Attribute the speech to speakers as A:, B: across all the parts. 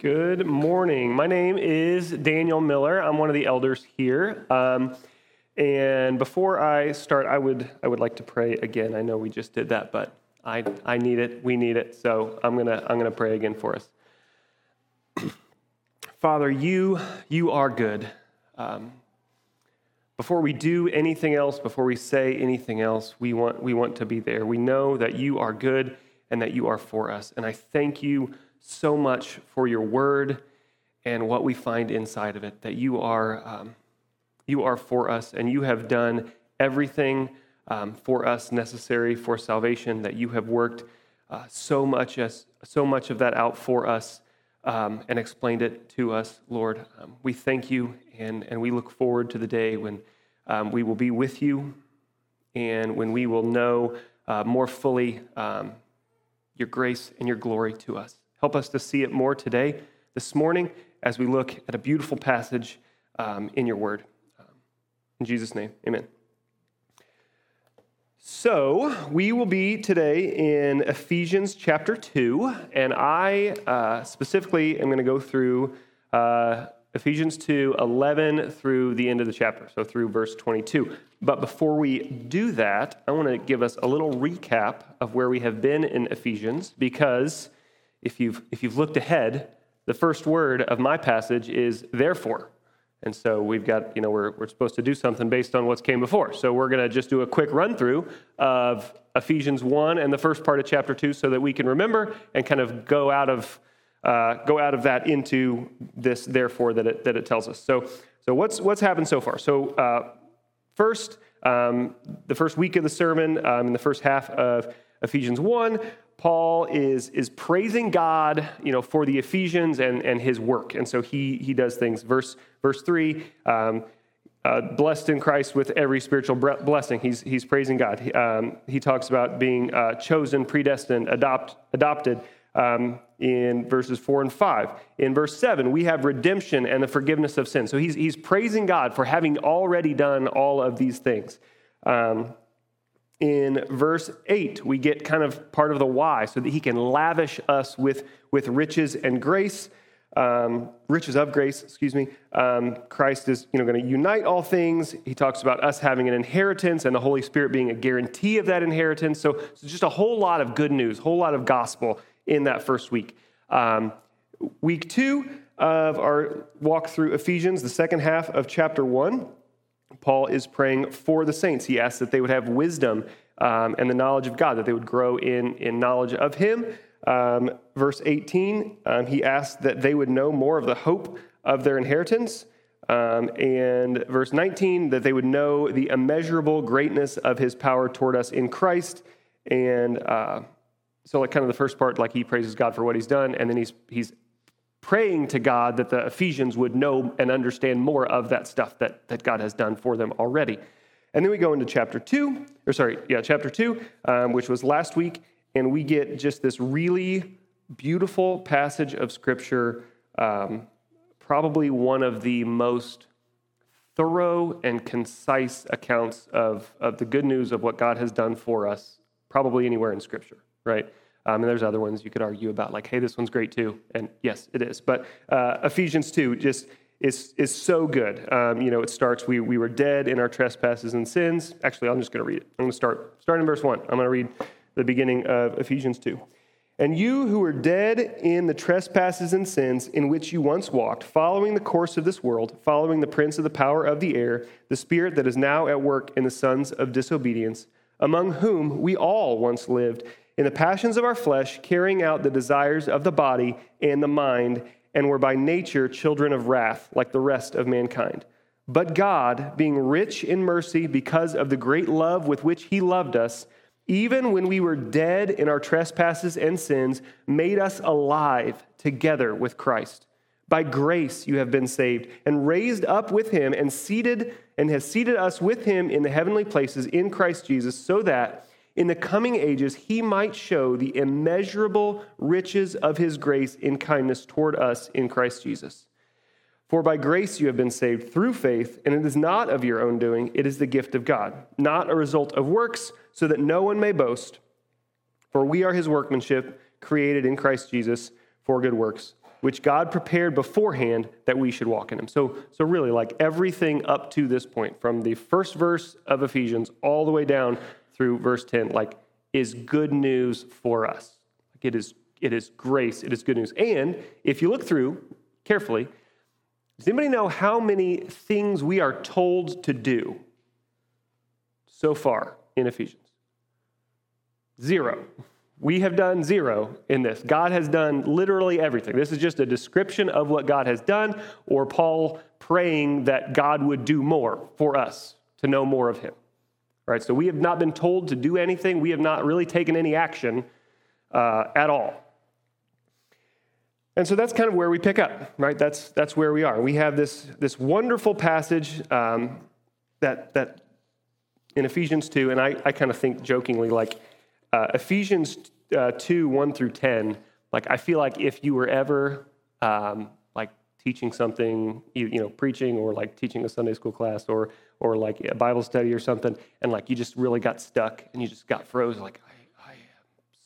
A: Good morning. My name is Daniel Miller. I'm one of the elders here. Um, and before I start, I would I would like to pray again. I know we just did that, but I I need it. We need it. So I'm gonna I'm gonna pray again for us. Father, you you are good. Um, before we do anything else, before we say anything else, we want we want to be there. We know that you are good and that you are for us. And I thank you so much for your word and what we find inside of it, that you are, um, you are for us and you have done everything um, for us necessary for salvation, that you have worked uh, so, much as, so much of that out for us um, and explained it to us, Lord. Um, we thank you and, and we look forward to the day when um, we will be with you and when we will know uh, more fully um, your grace and your glory to us. Help us to see it more today, this morning, as we look at a beautiful passage um, in your word. In Jesus' name, amen. So, we will be today in Ephesians chapter 2, and I uh, specifically am going to go through uh, Ephesians 2 11 through the end of the chapter, so through verse 22. But before we do that, I want to give us a little recap of where we have been in Ephesians because if you've, if you've looked ahead, the first word of my passage is therefore. And so we've got, you know, we're, we're supposed to do something based on what's came before. So we're going to just do a quick run through of Ephesians 1 and the first part of chapter 2 so that we can remember and kind of go out of, uh, go out of that into this therefore that it, that it tells us. So, so what's, what's happened so far? So uh, first, um, the first week of the sermon, um, in the first half of Ephesians 1, Paul is, is praising God, you know, for the Ephesians and, and his work. And so he, he does things. Verse, verse 3, um, uh, blessed in Christ with every spiritual blessing. He's, he's praising God. He, um, he talks about being uh, chosen, predestined, adopt, adopted um, in verses 4 and 5. In verse 7, we have redemption and the forgiveness of sin. So he's, he's praising God for having already done all of these things. Um, in verse 8, we get kind of part of the why, so that he can lavish us with, with riches and grace, um, riches of grace, excuse me. Um, Christ is you know, going to unite all things. He talks about us having an inheritance and the Holy Spirit being a guarantee of that inheritance. So, so just a whole lot of good news, whole lot of gospel in that first week. Um, week two of our walk through Ephesians, the second half of chapter one, Paul is praying for the saints. He asks that they would have wisdom um, and the knowledge of God, that they would grow in, in knowledge of Him. Um, verse 18, um, he asks that they would know more of the hope of their inheritance. Um, and verse 19, that they would know the immeasurable greatness of His power toward us in Christ. And uh, so, like, kind of the first part, like he praises God for what He's done, and then he's, he's praying to God that the Ephesians would know and understand more of that stuff that, that God has done for them already. And then we go into chapter two, or sorry, yeah, chapter two, um, which was last week, and we get just this really beautiful passage of scripture, um, probably one of the most thorough and concise accounts of, of the good news of what God has done for us, probably anywhere in scripture, right? Um, and there's other ones you could argue about, like, hey, this one's great too. And yes, it is. But uh, Ephesians 2 just is, is so good. Um, you know, it starts, we, we were dead in our trespasses and sins. Actually, I'm just going to read it. I'm going to start, start in verse 1. I'm going to read the beginning of Ephesians 2. And you who were dead in the trespasses and sins in which you once walked, following the course of this world, following the prince of the power of the air, the spirit that is now at work in the sons of disobedience, among whom we all once lived in the passions of our flesh, carrying out the desires of the body and the mind, and were by nature children of wrath, like the rest of mankind. But God, being rich in mercy because of the great love with which He loved us, even when we were dead in our trespasses and sins, made us alive together with Christ. By grace you have been saved, and raised up with him, and seated and has seated us with him in the heavenly places in Christ Jesus, so that in the coming ages he might show the immeasurable riches of his grace in kindness toward us in Christ Jesus. For by grace you have been saved through faith, and it is not of your own doing, it is the gift of God, not a result of works, so that no one may boast. For we are his workmanship, created in Christ Jesus for good works, which God prepared beforehand that we should walk in them. So, so really, like everything up to this point, from the first verse of Ephesians all the way down through verse 10, like is good news for us. Like it is, it is grace, it is good news. And if you look through carefully, does anybody know how many things we are told to do so far in Ephesians? Zero. We have done zero in this. God has done literally everything. This is just a description of what God has done, or Paul praying that God would do more for us to know more of Him. Right, so we have not been told to do anything. We have not really taken any action uh, at all. And so that's kind of where we pick up, right? That's, that's where we are. We have this, this wonderful passage um, that, that in Ephesians 2, and I, I kind of think jokingly like uh, Ephesians uh, 2, 1 through 10, like I feel like if you were ever um, teaching something, you, know, preaching or like teaching a Sunday school class or, or like a Bible study or something, and like you just really got stuck and you just got froze. like I, I am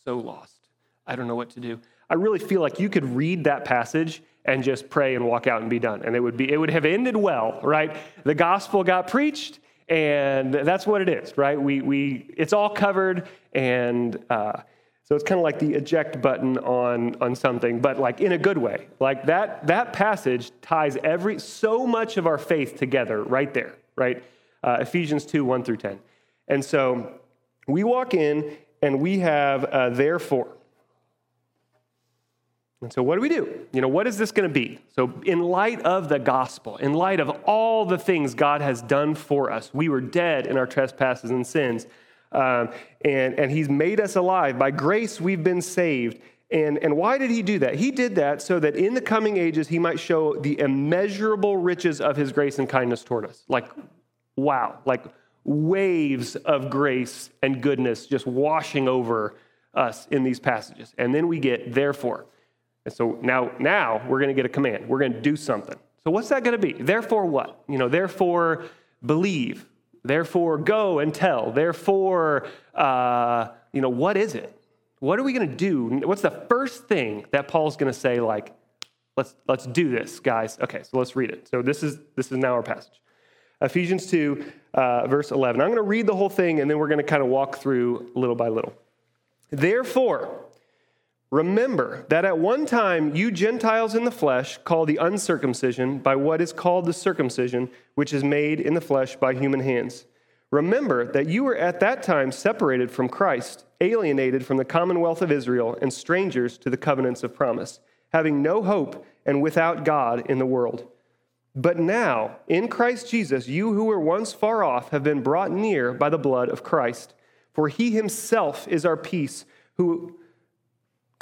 A: so lost. I don't know what to do. I really feel like you could read that passage and just pray and walk out and be done. And it would be it would have ended well, right? The gospel got preached, and that's what it is, right? We we it's all covered, and uh, so it's kind of like the eject button on on something, but like in a good way. Like that that passage ties every so much of our faith together right there, right? Uh, Ephesians two one through ten, and so we walk in and we have uh, therefore. And so, what do we do? You know, what is this going to be? So, in light of the gospel, in light of all the things God has done for us, we were dead in our trespasses and sins, um, and, and He's made us alive. By grace, we've been saved. And, and why did He do that? He did that so that in the coming ages, He might show the immeasurable riches of His grace and kindness toward us. Like, wow, like waves of grace and goodness just washing over us in these passages. And then we get, therefore. And so now, now we're going to get a command. We're going to do something. So what's that going to be? Therefore, what? You know, therefore, believe. Therefore, go and tell. Therefore, uh, you know, what is it? What are we going to do? What's the first thing that Paul's going to say? Like, let's let's do this, guys. Okay, so let's read it. So this is this is now our passage, Ephesians two, uh, verse eleven. I'm going to read the whole thing, and then we're going to kind of walk through little by little. Therefore. Remember that at one time you Gentiles in the flesh call the uncircumcision by what is called the circumcision, which is made in the flesh by human hands. Remember that you were at that time separated from Christ, alienated from the commonwealth of Israel, and strangers to the covenants of promise, having no hope and without God in the world. But now, in Christ Jesus, you who were once far off have been brought near by the blood of Christ. For he himself is our peace, who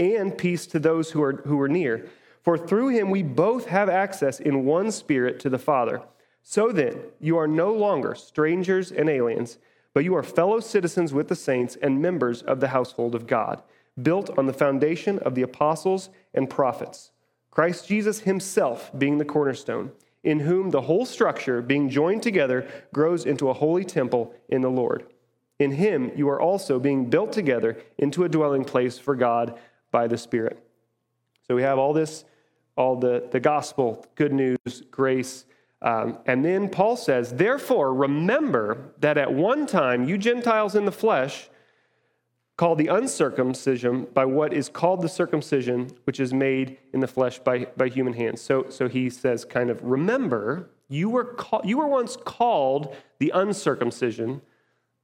A: and peace to those who are, who are near. For through him we both have access in one spirit to the Father. So then, you are no longer strangers and aliens, but you are fellow citizens with the saints and members of the household of God, built on the foundation of the apostles and prophets, Christ Jesus himself being the cornerstone, in whom the whole structure, being joined together, grows into a holy temple in the Lord. In him you are also being built together into a dwelling place for God by the Spirit. So we have all this, all the, the gospel, good news, grace. Um, and then Paul says, Therefore, remember that at one time you Gentiles in the flesh, called the uncircumcision by what is called the circumcision, which is made in the flesh by, by human hands. So, so he says, kind of, remember, you were, call, you were once called the uncircumcision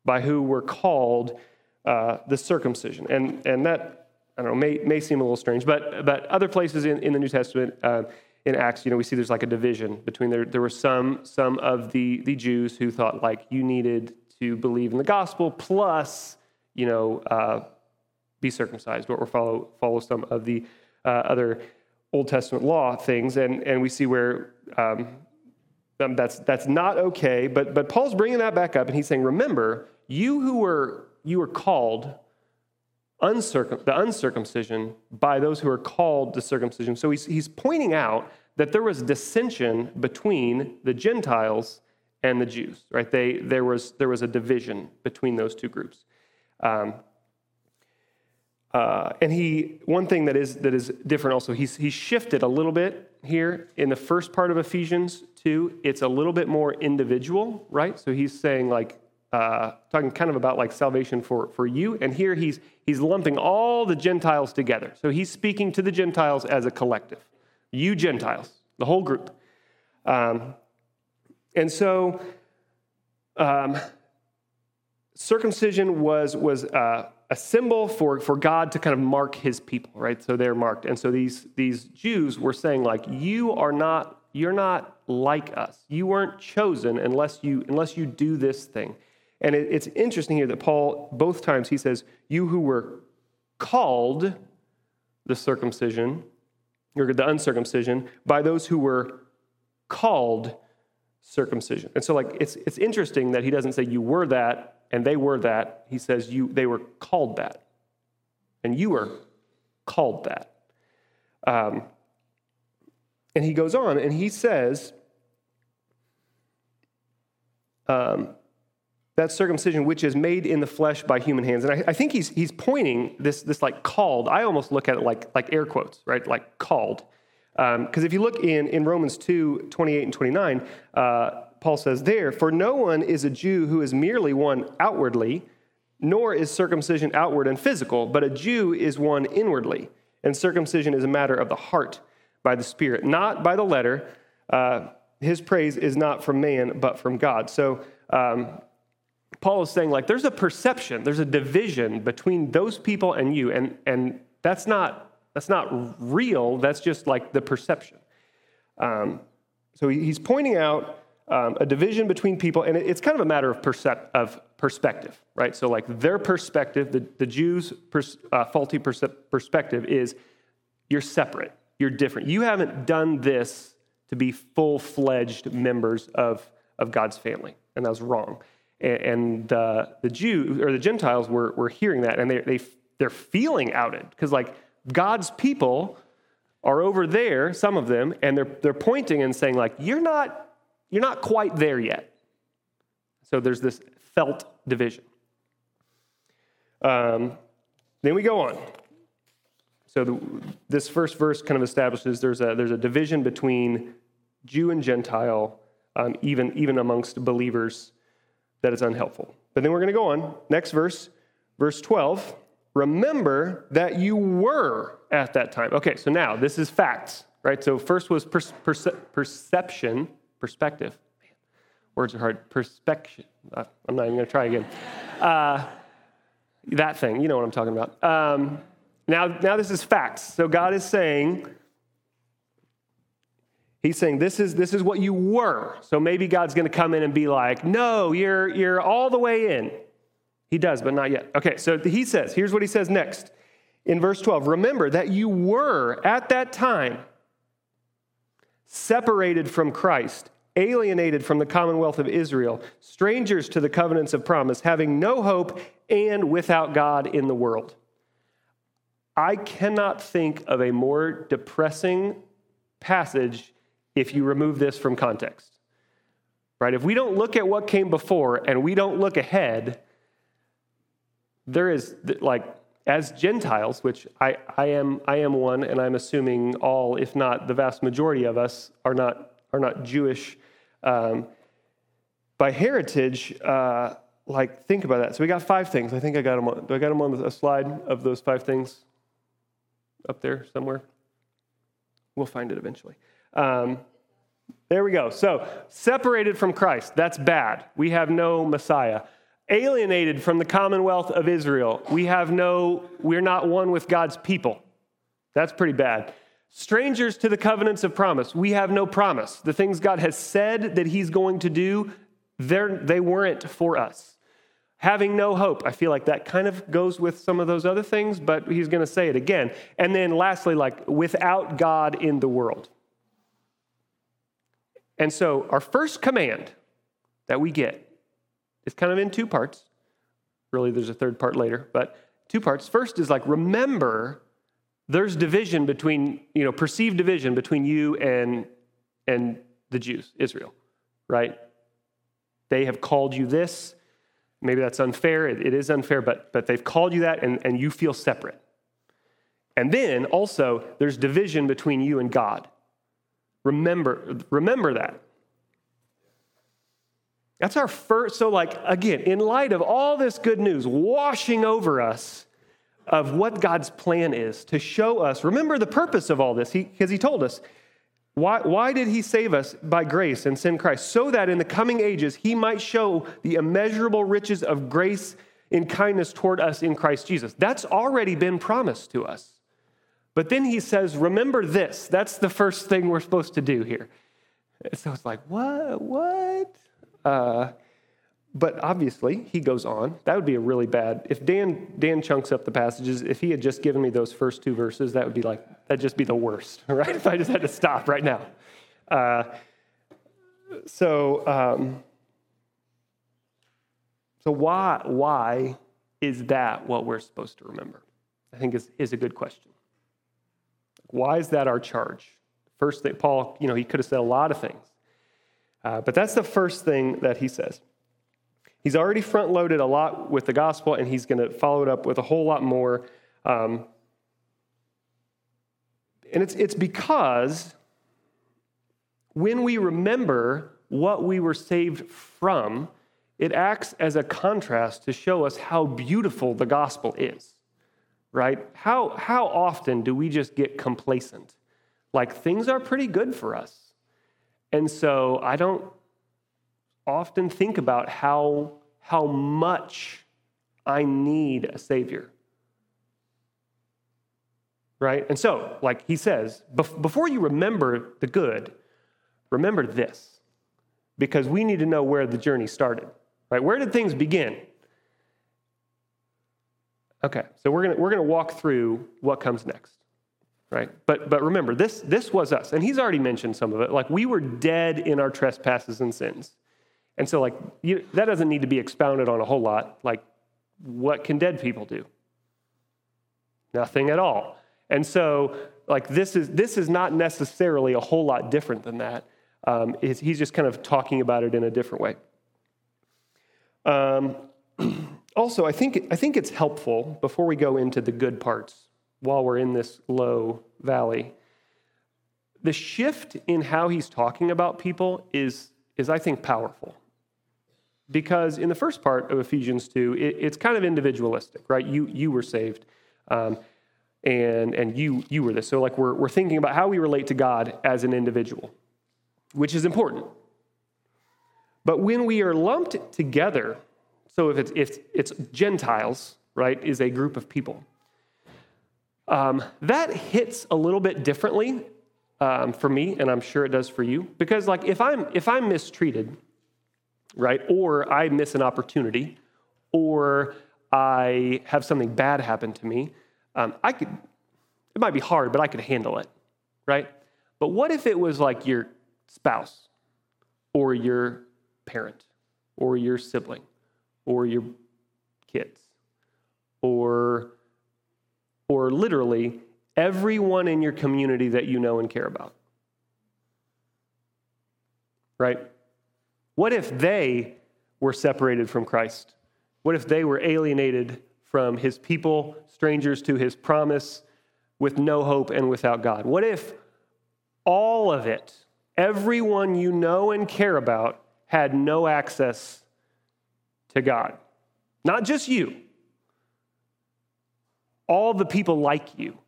A: by who were called uh, the circumcision. And, and that I don't know, may, may seem a little strange, but, but other places in, in the New Testament, uh, in Acts, you know, we see there's like a division between there. There were some, some of the, the Jews who thought like you needed to believe in the gospel plus, you know, uh, be circumcised or follow, follow some of the uh, other Old Testament law things, and, and we see where um, um, that's, that's not okay. But, but Paul's bringing that back up, and he's saying, Remember, you who were, you were called uncircum- the uncircumcision by those who are called the circumcision. So he's, he's pointing out that there was dissension between the Gentiles and the Jews, right? They, there, was, there was a division between those two groups. Um, uh, and he, one thing that is, that is different also, he's, he's shifted a little bit here in the first part of Ephesians 2. It's a little bit more individual, right? So he's saying, like, uh, talking kind of about like salvation for, for you. And here he's, he's lumping all the Gentiles together. So he's speaking to the Gentiles as a collective. You Gentiles, the whole group. Um, and so um, circumcision was, was uh, a symbol for, for God to kind of mark his people, right? So they're marked. And so these, these Jews were saying, like, you are not, you're not like us. You weren't chosen unless you, unless you do this thing. And it, it's interesting here that Paul, both times, he says, you who were called the circumcision, or the uncircumcision, by those who were called circumcision. And so, like, it's, it's interesting that he doesn't say you were that and they were that. He says you, they were called that. And you were called that. Um, and he goes on and he says, um, that circumcision which is made in the flesh by human hands. And I, I, think he's, he's pointing this, this like called. I almost look at it like, like air quotes, right? Like called. Because um, if you look in, in Romans 2 28 and 29, uh, Paul says there, For no one is a Jew who is merely one outwardly, nor is circumcision outward and physical, but a Jew is one inwardly. And circumcision is a matter of the heart by the Spirit, not by the letter. Uh, his praise is not from man, but from God. So, um, Paul is saying, like, there's a perception, there's a division between those people and you, and, and that's not that's not real. That's just like the perception. Um, so he's pointing out um, a division between people, and it's kind of a matter of, percep- of perspective, right? So, like their perspective, the, the Jews' pers- uh, faulty perspective is you're separate, you're different. You haven't done this to be full fledged members of, of God's family, and that was wrong. And, and uh, the Jews or the Gentiles were, were hearing that, and they, they, they're feeling outed because, like, God's people are over there, some of them, and they're, they're pointing and saying, like, you're not, you're not quite there yet. So there's this felt division. Um, then we go on. So the, this first verse kind of establishes there's a, there's a division between Jew and Gentile, um, even, even amongst believers, that is unhelpful. But then we're going to go on. Next verse, verse 12. Remember that you were at that time. Okay, so now this is facts, right? So first was perce- perce- perception, perspective. Words are hard. Perspection. Uh, I'm not even going to try again. Uh, that thing, you know what I'm talking about. Um, now, now this is facts. So God is saying, He's saying this is this is what you were. So maybe God's going to come in and be like, "No, you're you're all the way in." He does, but not yet. Okay, so he says, here's what he says next in verse 12 Remember that you were at that time separated from Christ, alienated from the commonwealth of Israel, strangers to the covenants of promise, having no hope, and without God in the world. I cannot think of a more depressing passage if you remove this from context. Right? If we don't look at what came before and we don't look ahead, there is like as Gentiles, which I, I am I am one, and I'm assuming all, if not the vast majority of us, are not are not Jewish um, by heritage. Uh, like think about that. So we got five things. I think I got them. On, do I got them on a slide of those five things up there somewhere? We'll find it eventually. Um, there we go. So separated from Christ, that's bad. We have no Messiah alienated from the commonwealth of Israel. We have no, we're not one with God's people. That's pretty bad. Strangers to the covenants of promise. We have no promise. The things God has said that He's going to do, they weren't for us. having no hope. I feel like that kind of goes with some of those other things, but he's going to say it again. And then lastly, like without God in the world. And so our first command that we get is kind of in two parts. Really, there's a third part later, but two parts. First is like remember there's division between, you know, perceived division between you and and the Jews, Israel, right? They have called you this. Maybe that's unfair. it, it is unfair, but, but they've called you that and, and you feel separate. And then also, there's division between you and God. Remember, remember that. That's our first. So, like, again, in light of all this good news washing over us of what God's plan is to show us, remember the purpose of all this, because he, he told us why, why did he save us by grace and send Christ? So that in the coming ages he might show the immeasurable riches of grace in kindness toward us in Christ Jesus. That's already been promised to us. But then he says, Remember this. That's the first thing we're supposed to do here. So it's like, What? What? Uh, but obviously, he goes on. That would be a really bad. If Dan Dan chunks up the passages, if he had just given me those first two verses, that would be like that'd just be the worst, right? If I just had to stop right now. Uh, so um, so why why is that what we're supposed to remember? I think is is a good question. Why is that our charge? First Paul, you know, he could have said a lot of things, uh, but that's the first thing that he says. He's already front loaded a lot with the gospel, and he's going to follow it up with a whole lot more. Um, and it's, it's because when we remember what we were saved from, it acts as a contrast to show us how beautiful the gospel is, right? How, how often do we just get complacent? Like things are pretty good for us. And so I don't often think about how, how much I need a Savior. Right? And so, like he says, before you remember the good, remember this, because we need to know where the journey started. Right? Where did things begin? Okay, so we're gonna, we're gonna walk through what comes next right but but remember this this was us and he's already mentioned some of it like we were dead in our trespasses and sins and so, like, you, that doesn't need to be expounded on a whole lot. Like, what can dead people do? Nothing at all. And so, like, this is, this is not necessarily a whole lot different than that. Um, he's just kind of talking about it in a different way. Um, also, I think, I think it's helpful before we go into the good parts while we're in this low valley. The shift in how he's talking about people is, is I think, powerful because in the first part of Ephesians 2, it, it's kind of individualistic, right? You, you were saved. Um, and, and you, you were this. So, like, we're, we're thinking about how we relate to God as an individual, which is important. But when we are lumped together, so if it's, if it's Gentiles, right, is a group of people, um, that hits a little bit differently um, for me, and I'm sure it does for you. Because, like, if I'm, if I'm mistreated, right? Or I miss an opportunity, or I have something bad happen to me. Um, I could, it might be hard, but I could handle it, right? But what if it was like your spouse, or your parent, or your sibling, or your kids, or, or literally everyone in your community that you know and care about? Right? What if they were separated from Christ? What if they were alienated from his people, strangers to his promise, with no hope and without God? What if all of it, everyone you know and care about, had no access to God? Not just you, all the people like you.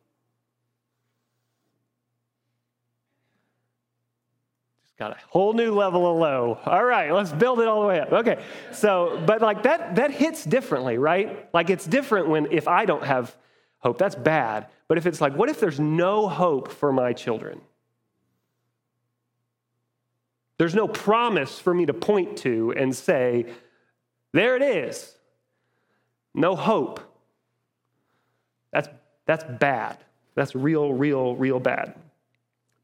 A: Just got a whole new level of low. All right, let's build it all the way up. Okay. So, but like that that hits differently, right? Like it's different when if I don't have hope, that's bad. But if it's like, what if there's no hope for my children? There's no promise for me to point to and say, there it is. no hope. That's, that's bad. That's real, real, real bad.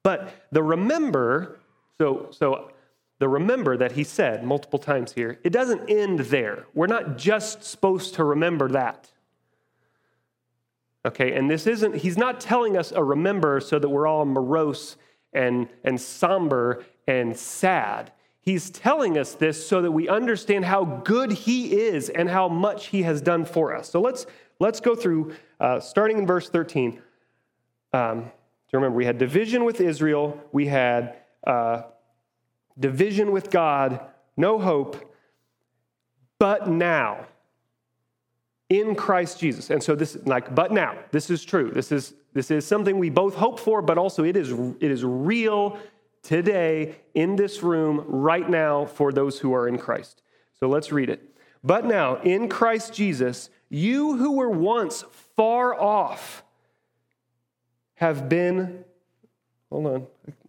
A: But the remember, so, so the remember that he said multiple times here, it doesn't end there. We're not just supposed to remember that. Okay, and this isn't, he's not telling us a remember so that we're all morose and, and somber and sad. He's telling us this so that we understand how good he is and how much he has done for us. So let's, let's go through, uh, starting in verse 13. Um, do you remember, we had division with Israel, we had uh, division with God, no hope, but now in Christ Jesus. And so this like but now, this is true. This is this is something we both hope for, but also it is it is real today in this room right now for those who are in Christ. So let's read it. But now in Christ Jesus, you who were once far off have been Hold on.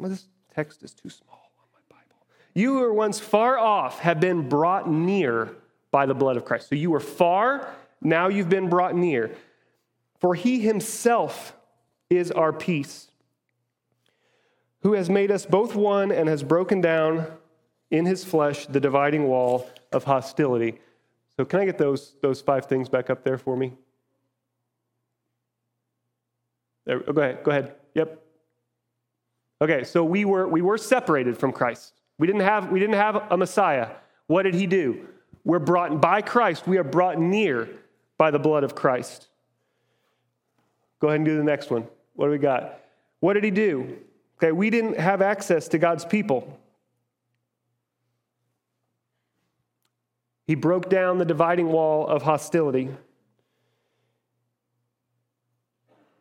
A: This text is too small on my Bible. You who were once far off have been brought near by the blood of Christ. So you were far, now you've been brought near. For he himself is our peace, who has made us both one and has broken down in his flesh the dividing wall of hostility. So, can I get those, those five things back up there for me? There, oh, go ahead. Go ahead. Yep. Okay, so we were, we were separated from Christ. We didn't, have, we didn't have a Messiah. What did he do? We're brought by Christ, we are brought near by the blood of Christ. Go ahead and do the next one. What do we got? What did he do? Okay, we didn't have access to God's people. He broke down the dividing wall of hostility.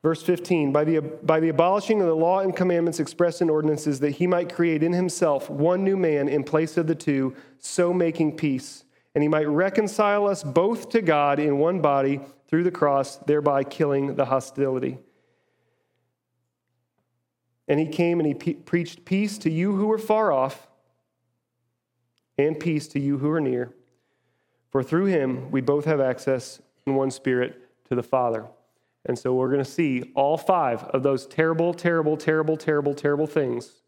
A: Verse 15, by the, by the abolishing of the law and commandments expressed in ordinances, that he might create in himself one new man in place of the two, so making peace. And he might reconcile us both to God in one body through the cross, thereby killing the hostility. And he came and he pe- preached peace to you who are far off, and peace to you who are near. For through him we both have access in one spirit to the Father. And so we're going to see all five of those terrible, terrible, terrible, terrible, terrible things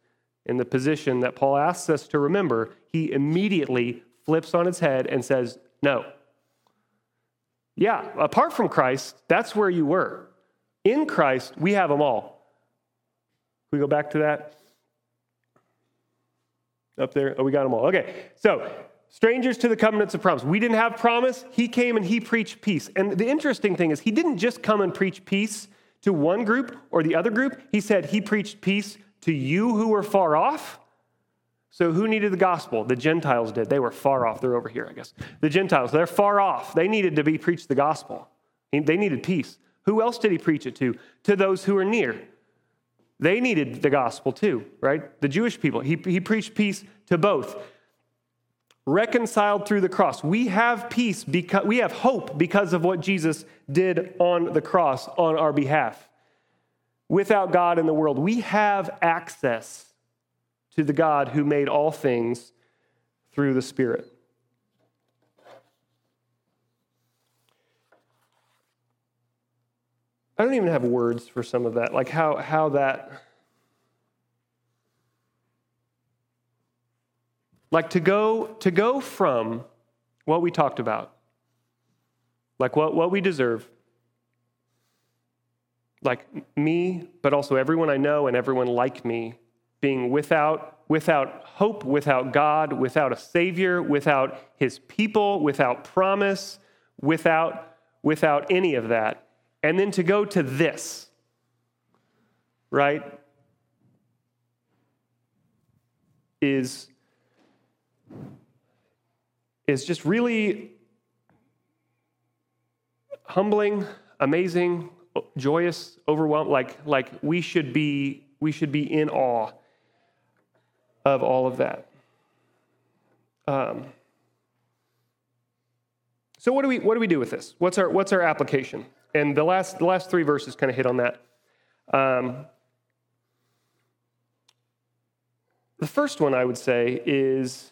A: in the position that Paul asks us to remember. He immediately flips on its head and says, No. Yeah, apart from Christ, that's where you were. In Christ, we have them all. Can we go back to that? Up there? Oh, we got them all. Okay, so strangers to the covenants of promise. We didn't have promise. He came and he preached peace. And the interesting thing is, he didn't just come and preach peace to one group or the other group. He said he preached peace to you who were far off. So, who needed the gospel? The Gentiles did. They were far off. They're over here, I guess. The Gentiles, they're far off. They needed to be preached the gospel. They needed peace. Who else did he preach it to? To those who were near. They needed the gospel too, right? The Jewish people. He, he preached peace to both reconciled through the cross. We have peace because we have hope because of what Jesus did on the cross on our behalf. Without God in the world, we have access to the God who made all things through the Spirit. I don't even have words for some of that, like how, how that Like to go, to go from what we talked about, like what, what we deserve, like me, but also everyone I know and everyone like me, being without, without hope, without God, without a Savior, without His people, without promise, without, without any of that. And then to go to this, right, is is just really humbling, amazing, joyous, overwhelmed. Like, like we should be, we should be in awe of all of that. Um, so what do we what do we do with this? What's our what's our application? And the last the last three verses kind of hit on that. Um, the first one I would say is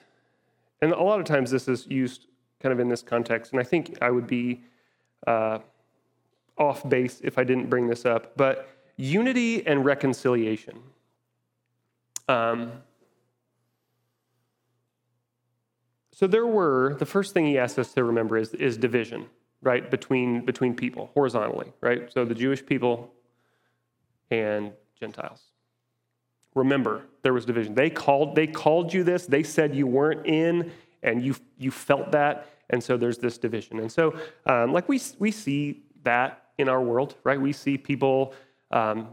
A: and a lot of times this is used kind of in this context. And I think I would be uh, off base if I didn't bring this up, but unity and reconciliation. Um, so there were, the first thing he asked us to remember is, is division, right, between, between people, horizontally, right? So the Jewish people and Gentiles. Remember, there was division. They called, they called you this, they said you weren't in, and you, you felt that, and so there's this division. And so, um, like, we, we see that in our world, right? We see people um,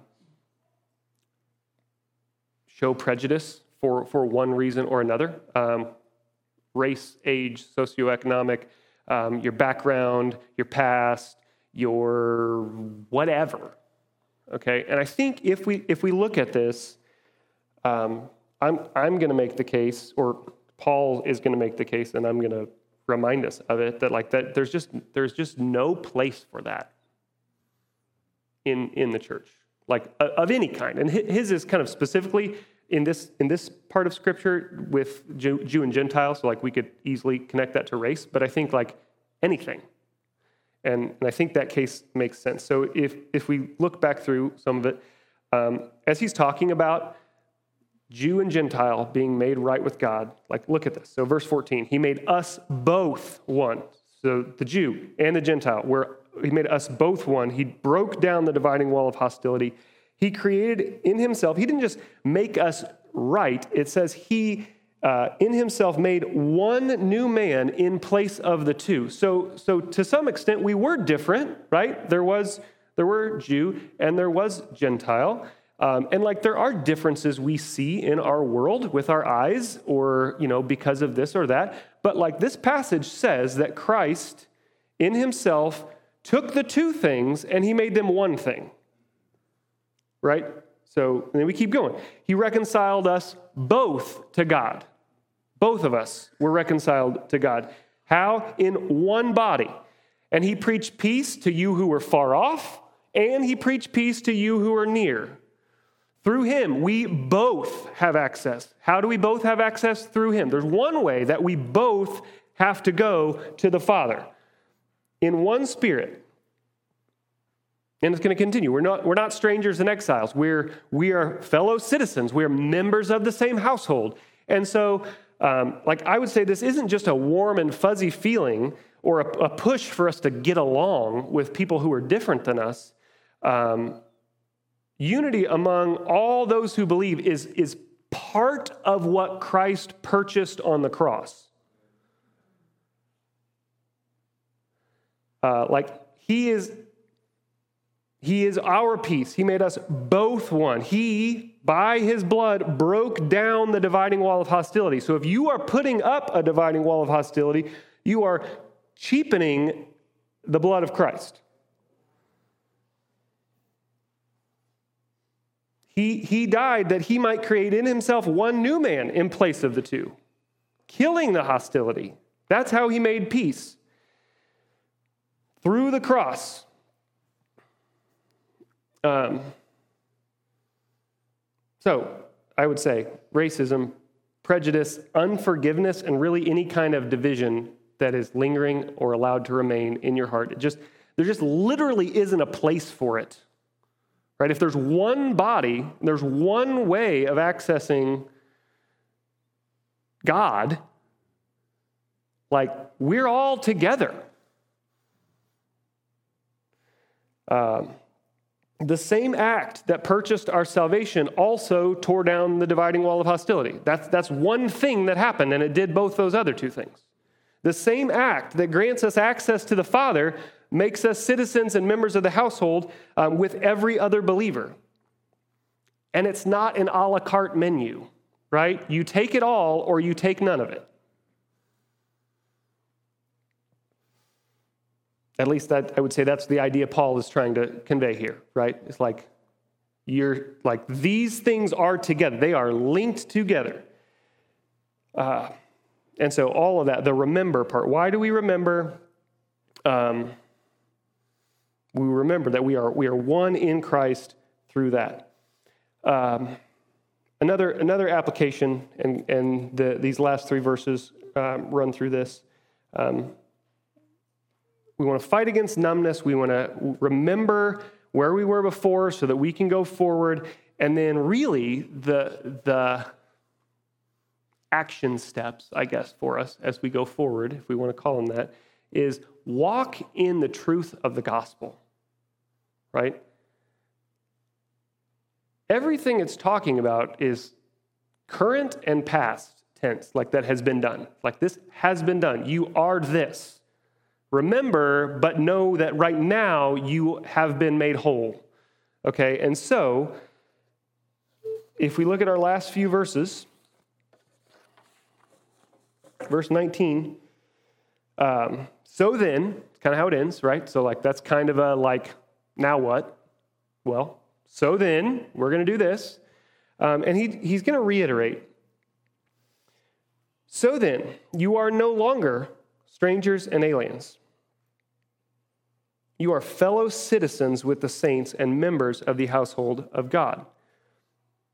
A: show prejudice for, for one reason or another um, race, age, socioeconomic, um, your background, your past, your whatever. Okay, and I think if we if we look at this, um, I'm I'm going to make the case, or Paul is going to make the case, and I'm going to remind us of it that like that there's just there's just no place for that in in the church like of any kind and his is kind of specifically in this in this part of scripture with Jew, Jew and Gentile so like we could easily connect that to race but I think like anything and, and I think that case makes sense so if if we look back through some of it um, as he's talking about Jew and Gentile being made right with God. Like, look at this. So, verse 14, he made us both one. So, the Jew and the Gentile, where he made us both one. He broke down the dividing wall of hostility. He created in himself, he didn't just make us right, it says he uh, in himself made one new man in place of the two. So, so to some extent, we were different, right? There was there were Jew and there was Gentile. Um, and like there are differences we see in our world with our eyes or, you know, because of this or that. But like this passage says that Christ in himself took the two things and he made them one thing. Right? So then we keep going. He reconciled us both to God. Both of us were reconciled to God. How? In one body. And he preached peace to you who were far off, and he preached peace to you who are near. Through him, we both have access. How do we both have access? Through him. There's one way that we both have to go to the Father in one spirit. And it's going to continue. We're not, we're not strangers and exiles. We're, we are fellow citizens. We're members of the same household. And so, um, like, I would say this isn't just a warm and fuzzy feeling or a, a push for us to get along with people who are different than us. Um, Unity among all those who believe is, is part of what Christ purchased on the cross. Uh, like he is he is our peace he made us both one he by his blood broke down the dividing wall of hostility so if you are putting up a dividing wall of hostility you are cheapening the blood of christ He, he died that he might create in himself one new man in place of the two, killing the hostility. That's how he made peace. Through the cross. Um, so, I would say racism, prejudice, unforgiveness, and really any kind of division that is lingering or allowed to remain in your heart. It just, there just literally isn't a place for it Right? If there's one body, there's one way of accessing God, like we're all together. Um, the same act that purchased our salvation also tore down the dividing wall of hostility. That's, that's one thing that happened, and it did both those other two things. The same act that grants us access to the Father makes us citizens and members of the household um, with every other believer. And it's not an a la carte menu, right? You take it all or you take none of it. At least that I would say that's the idea Paul is trying to convey here, right? It's like you're like these things are together, they are linked together. Uh, and so all of that, the remember part. Why do we remember? Um, we remember that we are, we are one in Christ through that. Um, another, another application, and, and the, these last three verses um, run through this. Um, we want to fight against numbness. We want to remember where we were before so that we can go forward. And then, really, the, the action steps, I guess, for us as we go forward, if we want to call them that, is walk in the truth of the gospel, right? Everything it's talking about is current and past tense, like that has been done. Like this has been done. You are this. Remember, but know that right now you have been made whole. Okay, and so if we look at our last few verses, verse 19, um, so then, kind of how it ends, right? So, like, that's kind of a like, now what? Well, so then, we're going to do this. Um, and he, he's going to reiterate. So then, you are no longer strangers and aliens. You are fellow citizens with the saints and members of the household of God.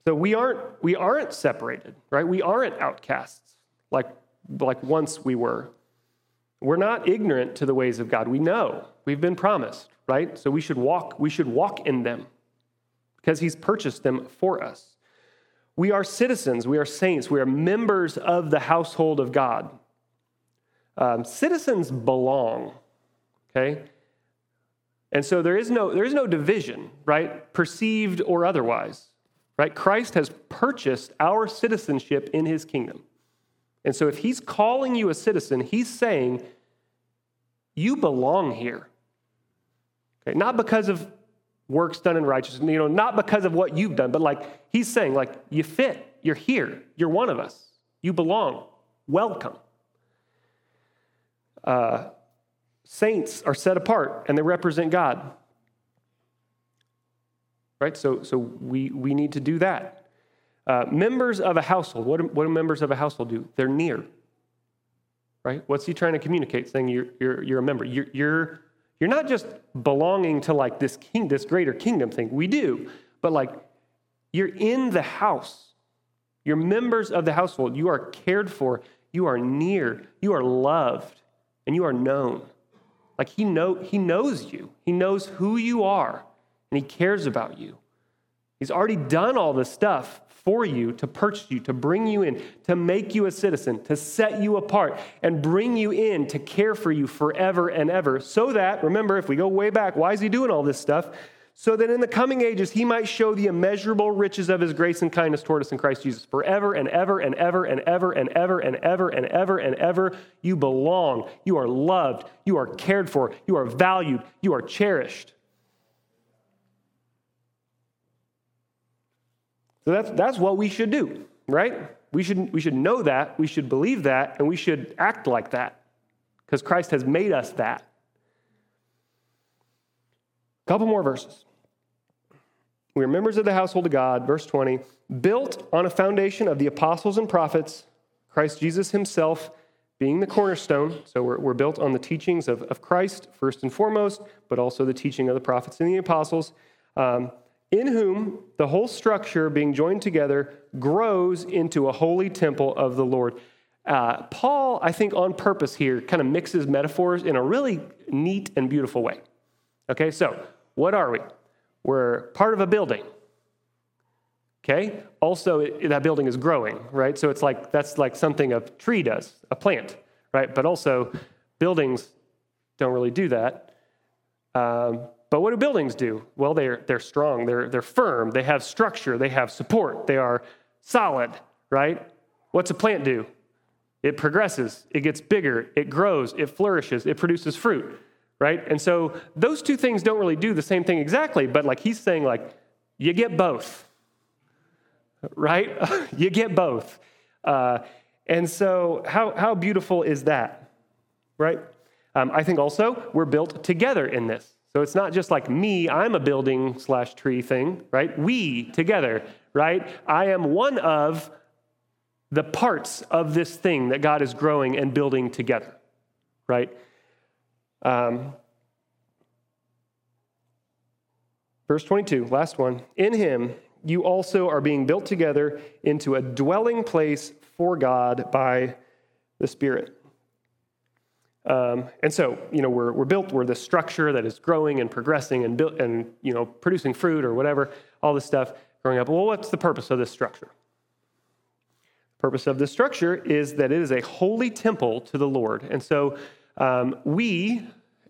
A: So we aren't, we aren't separated, right? We aren't outcasts like, like once we were. We're not ignorant to the ways of God. We know. We've been promised, right? So we should walk, we should walk in them because he's purchased them for us. We are citizens, we are saints, we are members of the household of God. Um, citizens belong, okay? And so there is no there is no division, right? Perceived or otherwise. Right? Christ has purchased our citizenship in his kingdom. And so if he's calling you a citizen, he's saying you belong here. Okay? Not because of works done in righteousness, you know, not because of what you've done, but like he's saying like you fit, you're here, you're one of us. You belong. Welcome. Uh, Saints are set apart and they represent God. Right? So, so we, we need to do that. Uh, members of a household, what do, what do members of a household do? They're near. Right? What's he trying to communicate? Saying you're, you're, you're a member. You're, you're, you're not just belonging to like this king, this greater kingdom thing. We do, but like you're in the house. You're members of the household. You are cared for. You are near. You are loved, and you are known. Like he know he knows you. He knows who you are and he cares about you. He's already done all this stuff for you to purchase you, to bring you in, to make you a citizen, to set you apart and bring you in to care for you forever and ever. So that, remember, if we go way back, why is he doing all this stuff? So that in the coming ages he might show the immeasurable riches of his grace and kindness toward us in Christ Jesus. Forever and ever and ever and ever and ever and ever and ever and ever, you belong. You are loved. You are cared for. You are valued. You are cherished. So that's, that's what we should do, right? We should, we should know that, we should believe that, and we should act like that because Christ has made us that. Couple more verses. We are members of the household of God, verse 20, built on a foundation of the apostles and prophets, Christ Jesus himself being the cornerstone. So we're, we're built on the teachings of, of Christ, first and foremost, but also the teaching of the prophets and the apostles, um, in whom the whole structure, being joined together, grows into a holy temple of the Lord. Uh, Paul, I think on purpose here, kind of mixes metaphors in a really neat and beautiful way. Okay, so what are we? We're part of a building. Okay? Also, it, that building is growing, right? So it's like that's like something a tree does, a plant, right? But also, buildings don't really do that. Um, but what do buildings do? Well, they're, they're strong, they're, they're firm, they have structure, they have support, they are solid, right? What's a plant do? It progresses, it gets bigger, it grows, it flourishes, it produces fruit right? And so those two things don't really do the same thing exactly, but like he's saying, like, you get both, right? you get both. Uh, and so, how, how beautiful is that, right? Um, I think also we're built together in this. So it's not just like me, I'm a building slash tree thing, right? We together, right? I am one of the parts of this thing that God is growing and building together, right? Um, verse 22, last one. In him, you also are being built together into a dwelling place for God by the Spirit. Um, and so, you know, we're, we're built, we're the structure that is growing and progressing and, built, and, you know, producing fruit or whatever, all this stuff growing up. Well, what's the purpose of this structure? The purpose of this structure is that it is a holy temple to the Lord. And so um, we,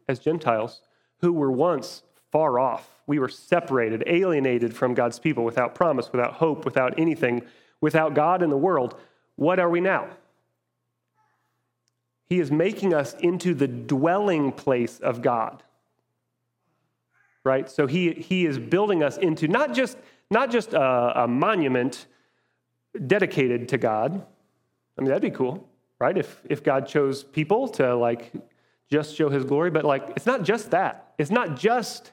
A: as Gentiles, who were once far off, we were separated, alienated from God's people without promise, without hope, without anything, without God in the world. What are we now? He is making us into the dwelling place of God. Right? So he, he is building us into not just, not just a, a monument dedicated to God. I mean, that'd be cool, right? If, if God chose people to like just show his glory, but like it's not just that. It's not just,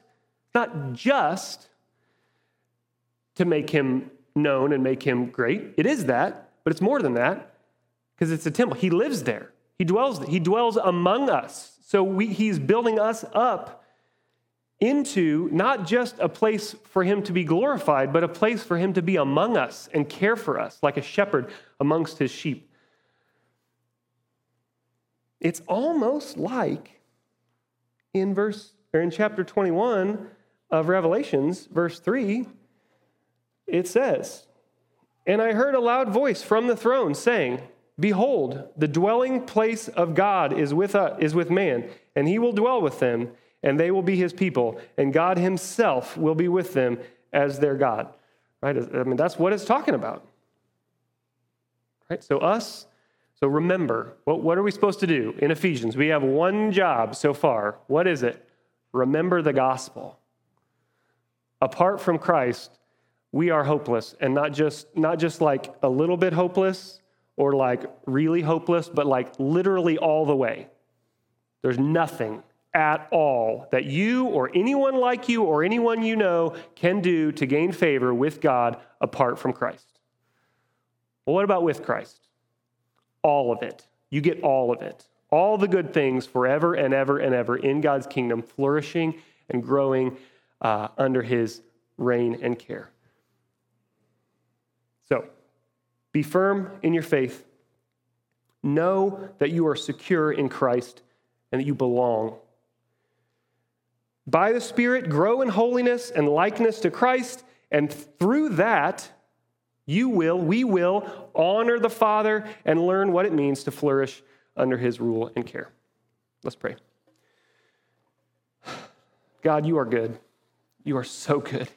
A: not just to make him known and make him great. It is that, but it's more than that because it's a temple. He lives there. He dwells, he dwells among us. So we, he's building us up into not just a place for him to be glorified, but a place for him to be among us and care for us like a shepherd amongst his sheep. It's almost like in verse or in chapter 21 of Revelations, verse 3, it says, And I heard a loud voice from the throne saying, Behold, the dwelling place of God is with, us, is with man, and he will dwell with them, and they will be his people, and God himself will be with them as their God. Right? I mean, that's what it's talking about. Right? So, us, so remember, what, what are we supposed to do in Ephesians? We have one job so far. What is it? Remember the gospel. Apart from Christ, we are hopeless, and not just, not just like a little bit hopeless or like really hopeless, but like literally all the way. There's nothing at all that you or anyone like you or anyone you know can do to gain favor with God apart from Christ. Well, what about with Christ? All of it. You get all of it. All the good things forever and ever and ever in God's kingdom, flourishing and growing uh, under his reign and care. So, be firm in your faith. Know that you are secure in Christ and that you belong. By the Spirit, grow in holiness and likeness to Christ, and through that, you will, we will honor the Father and learn what it means to flourish under his rule and care. Let's pray. God, you are good. You are so good.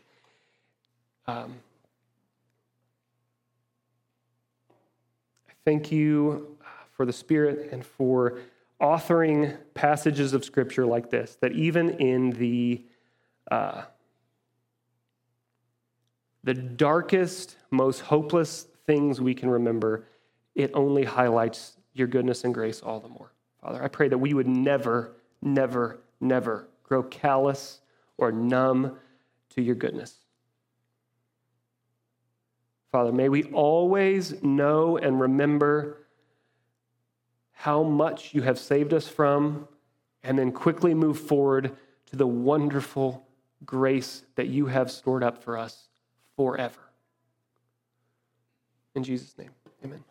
A: Um, Thank you for the Spirit and for authoring passages of Scripture like this, that even in the uh, the darkest, most hopeless things we can remember, it only highlights your goodness and grace all the more. Father, I pray that we would never, never, never grow callous or numb to your goodness. Father, may we always know and remember how much you have saved us from, and then quickly move forward to the wonderful grace that you have stored up for us forever. In Jesus' name, amen.